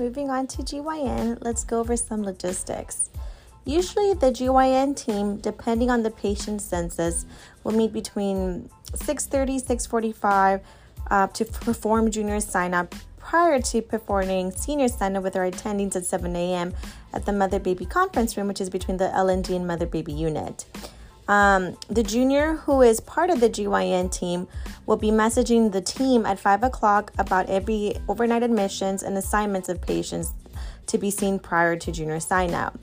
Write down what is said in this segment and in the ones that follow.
moving on to GYN, let's go over some logistics. Usually, the GYN team, depending on the patient census, will meet between 6:30, 6:45 uh, to perform junior sign up prior to performing senior sign up with our attendings at 7 a.m. at the Mother Baby Conference Room, which is between the L&D and Mother Baby unit. Um, the junior who is part of the GYN team will be messaging the team at 5 o'clock about every overnight admissions and assignments of patients to be seen prior to junior sign up.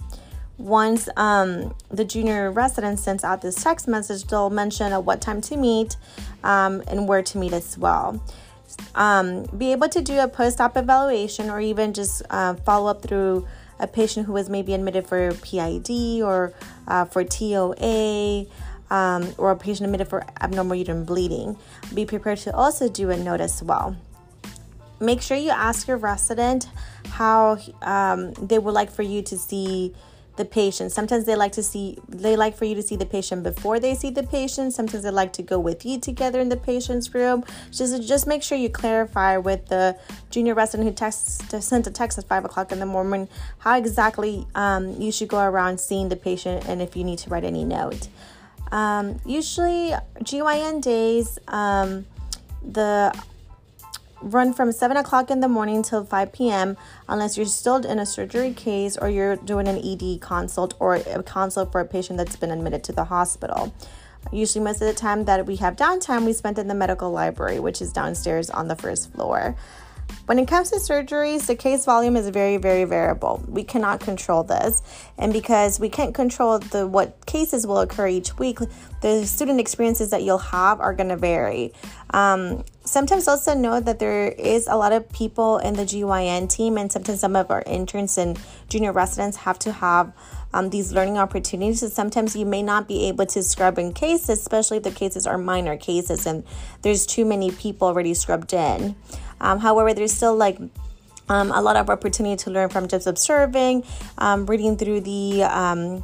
Once um, the junior resident sends out this text message, they'll mention at what time to meet um, and where to meet as well. Um, be able to do a post op evaluation or even just uh, follow up through a patient who was maybe admitted for PID or uh, for TOA. Um, or a patient admitted for abnormal uterine bleeding, be prepared to also do a note as well. Make sure you ask your resident how um, they would like for you to see the patient. Sometimes they like to see they like for you to see the patient before they see the patient. Sometimes they like to go with you together in the patient's room. Just just make sure you clarify with the junior resident who texts sent a text at five o'clock in the morning how exactly um, you should go around seeing the patient and if you need to write any note. Um, usually GYN days, um, the run from 7 o'clock in the morning till 5 p.m. unless you're still in a surgery case or you're doing an ED consult or a consult for a patient that's been admitted to the hospital. Usually, most of the time that we have downtime, we spend in the medical library, which is downstairs on the first floor. When it comes to surgeries, the case volume is very, very variable. We cannot control this. And because we can't control the what cases will occur each week, the student experiences that you'll have are going to vary. Um, sometimes also know that there is a lot of people in the GYN team, and sometimes some of our interns and junior residents have to have um, these learning opportunities. So sometimes you may not be able to scrub in cases, especially if the cases are minor cases and there's too many people already scrubbed in. Um, however, there's still like um, a lot of opportunity to learn from just observing, um, reading through the um,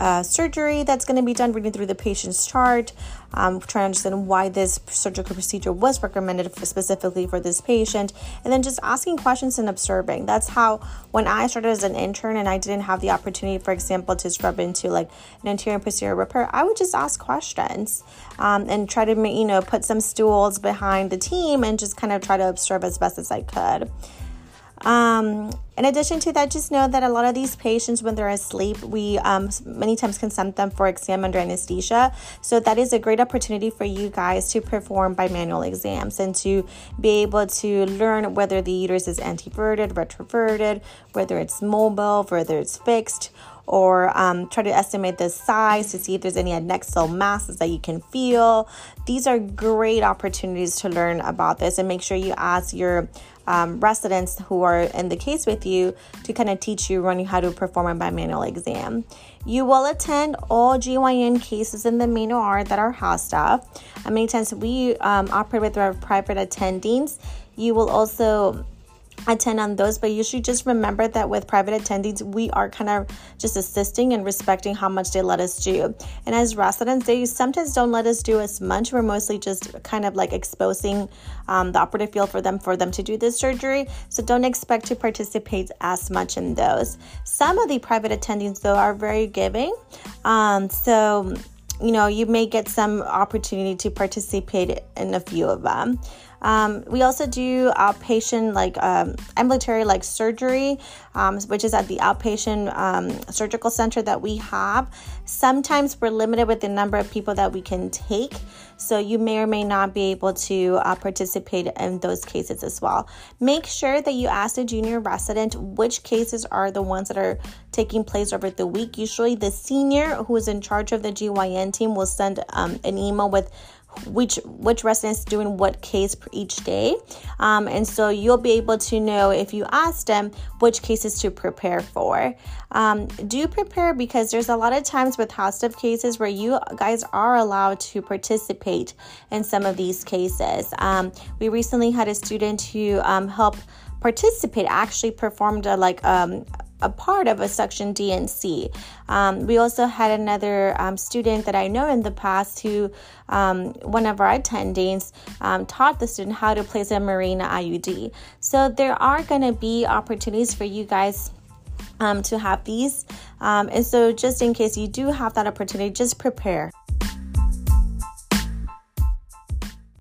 uh, surgery that's going to be done, reading through the patient's chart, um, trying to understand why this surgical procedure was recommended specifically for this patient, and then just asking questions and observing. That's how, when I started as an intern and I didn't have the opportunity, for example, to scrub into like an anterior and posterior repair, I would just ask questions um, and try to, you know, put some stools behind the team and just kind of try to observe as best as I could. Um, in addition to that, just know that a lot of these patients, when they're asleep, we um, many times consent them for exam under anesthesia. So that is a great opportunity for you guys to perform bimanual exams and to be able to learn whether the uterus is anteverted, retroverted, whether it's mobile, whether it's fixed, or um, try to estimate the size to see if there's any adnexal masses that you can feel. These are great opportunities to learn about this and make sure you ask your um, residents who are in the case with you to kind of teach you running how to perform a bimanual exam. You will attend all GYN cases in the main OR that are house staff. many times we um, operate with our private attendings. You will also attend on those but you should just remember that with private attendings we are kind of just assisting and respecting how much they let us do. And as residents they sometimes don't let us do as much. We're mostly just kind of like exposing um, the operative field for them for them to do this surgery. So don't expect to participate as much in those. Some of the private attendings though are very giving. Um, so you know you may get some opportunity to participate in a few of them um, we also do outpatient like um, ambulatory like surgery, um, which is at the outpatient um, surgical center that we have. Sometimes we're limited with the number of people that we can take, so you may or may not be able to uh, participate in those cases as well. Make sure that you ask the junior resident which cases are the ones that are taking place over the week. Usually, the senior who is in charge of the GYN team will send um, an email with which which residents doing what case each day. Um, and so you'll be able to know if you ask them which cases to prepare for. Um, do prepare because there's a lot of times with house of cases where you guys are allowed to participate in some of these cases. Um, we recently had a student who um, helped participate actually performed a like um, a part of a suction D&C. Um, we also had another um, student that I know in the past who, um, one of our attendings, um, taught the student how to place a Mirena IUD. So there are going to be opportunities for you guys um, to have these. Um, and so, just in case you do have that opportunity, just prepare.